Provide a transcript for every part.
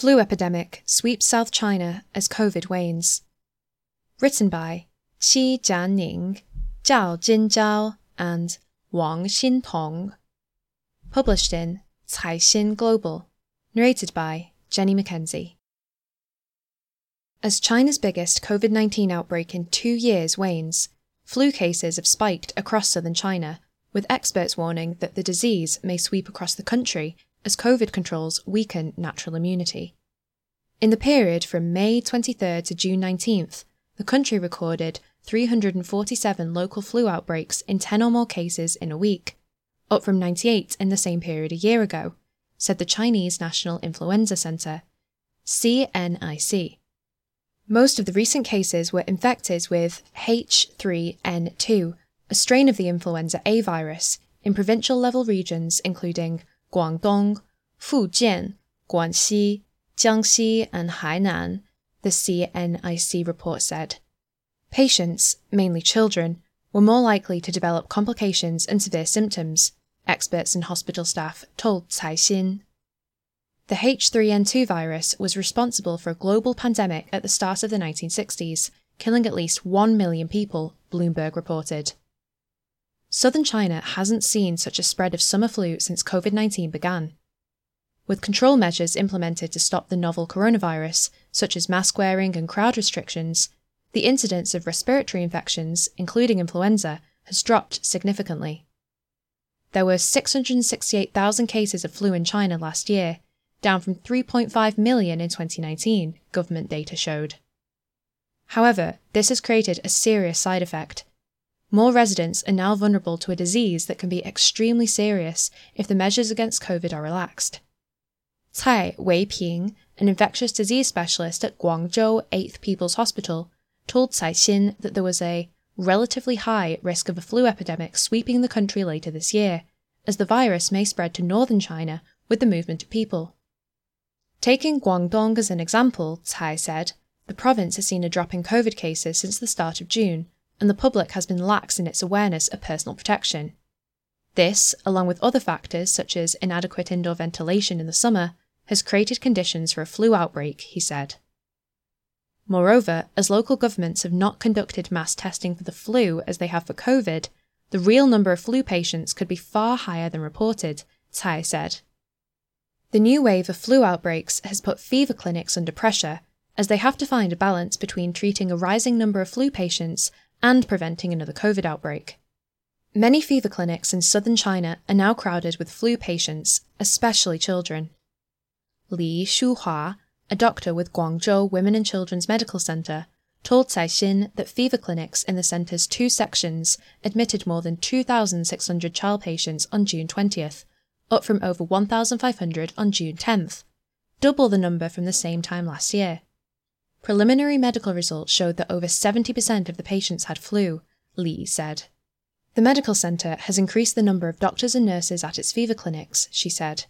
Flu epidemic sweeps South China as COVID wanes. Written by Qi Zhanning, Zhao Jinzhao, and Wang Xintong. Published in Caixin Global. Narrated by Jenny McKenzie. As China's biggest COVID 19 outbreak in two years wanes, flu cases have spiked across southern China, with experts warning that the disease may sweep across the country as COVID controls weaken natural immunity. In the period from May 23rd to June 19th, the country recorded 347 local flu outbreaks in 10 or more cases in a week, up from 98 in the same period a year ago, said the Chinese National Influenza Center, CNIC. Most of the recent cases were infected with H3N2, a strain of the influenza A virus, in provincial level regions including Guangdong, Fujian, Guangxi, Jiangxi, and Hainan, the CNIC report said. Patients, mainly children, were more likely to develop complications and severe symptoms, experts and hospital staff told Caixin. The H3N2 virus was responsible for a global pandemic at the start of the 1960s, killing at least 1 million people, Bloomberg reported. Southern China hasn't seen such a spread of summer flu since COVID 19 began. With control measures implemented to stop the novel coronavirus, such as mask wearing and crowd restrictions, the incidence of respiratory infections, including influenza, has dropped significantly. There were 668,000 cases of flu in China last year, down from 3.5 million in 2019, government data showed. However, this has created a serious side effect. More residents are now vulnerable to a disease that can be extremely serious if the measures against COVID are relaxed. Cai Weiping, an infectious disease specialist at Guangzhou 8th People's Hospital, told Caixin that there was a relatively high risk of a flu epidemic sweeping the country later this year, as the virus may spread to northern China with the movement of people. Taking Guangdong as an example, Cai said, the province has seen a drop in COVID cases since the start of June, and the public has been lax in its awareness of personal protection. This, along with other factors such as inadequate indoor ventilation in the summer, has created conditions for a flu outbreak, he said. Moreover, as local governments have not conducted mass testing for the flu as they have for COVID, the real number of flu patients could be far higher than reported, Cai said. The new wave of flu outbreaks has put fever clinics under pressure, as they have to find a balance between treating a rising number of flu patients and preventing another COVID outbreak. Many fever clinics in southern China are now crowded with flu patients, especially children. Li Shuhua, a doctor with Guangzhou Women and Children's Medical Center, told Caixin that fever clinics in the center's two sections admitted more than 2,600 child patients on June 20th, up from over 1,500 on June 10th, double the number from the same time last year. Preliminary medical results showed that over 70% of the patients had flu, Li said. The medical centre has increased the number of doctors and nurses at its fever clinics, she said.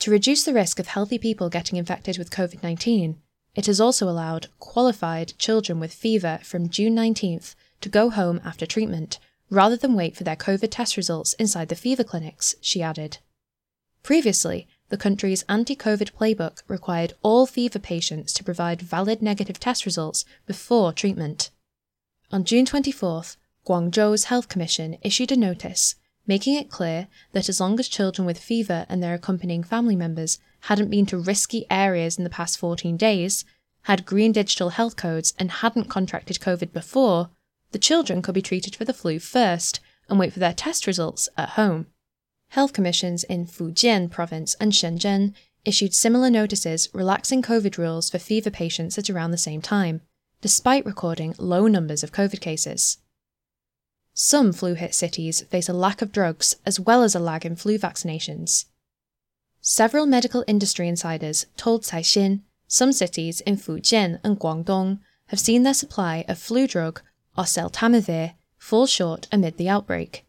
To reduce the risk of healthy people getting infected with COVID 19, it has also allowed qualified children with fever from June 19th to go home after treatment, rather than wait for their COVID test results inside the fever clinics, she added. Previously, the country's anti COVID playbook required all fever patients to provide valid negative test results before treatment. On June 24th, Guangzhou's Health Commission issued a notice making it clear that as long as children with fever and their accompanying family members hadn't been to risky areas in the past 14 days, had green digital health codes, and hadn't contracted COVID before, the children could be treated for the flu first and wait for their test results at home. Health commissions in Fujian province and Shenzhen issued similar notices relaxing COVID rules for fever patients at around the same time, despite recording low numbers of COVID cases. Some flu hit cities face a lack of drugs as well as a lag in flu vaccinations. Several medical industry insiders told Caixin some cities in Fujian and Guangdong have seen their supply of flu drug, oseltamivir, fall short amid the outbreak.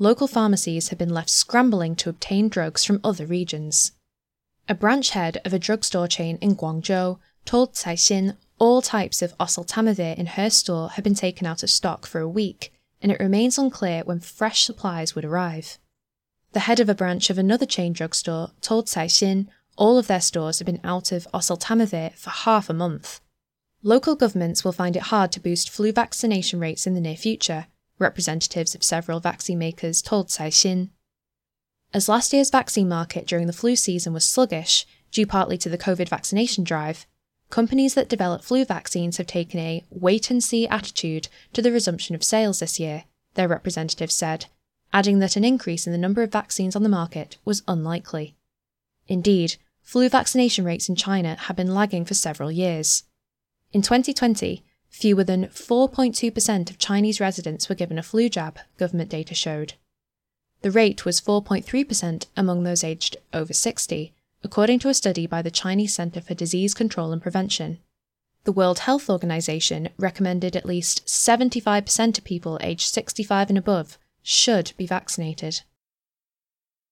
Local pharmacies have been left scrambling to obtain drugs from other regions. A branch head of a drugstore chain in Guangzhou told Caixin all types of oseltamivir in her store had been taken out of stock for a week, and it remains unclear when fresh supplies would arrive. The head of a branch of another chain drugstore told Caixin all of their stores have been out of oseltamivir for half a month. Local governments will find it hard to boost flu vaccination rates in the near future, representatives of several vaccine makers told Caixin. As last year's vaccine market during the flu season was sluggish, due partly to the COVID vaccination drive, companies that develop flu vaccines have taken a wait and see attitude to the resumption of sales this year, their representative said, adding that an increase in the number of vaccines on the market was unlikely. Indeed, flu vaccination rates in China have been lagging for several years. In 2020, fewer than 4.2% of Chinese residents were given a flu jab, government data showed. The rate was 4.3% among those aged over 60, according to a study by the Chinese Center for Disease Control and Prevention. The World Health Organization recommended at least 75% of people aged 65 and above should be vaccinated.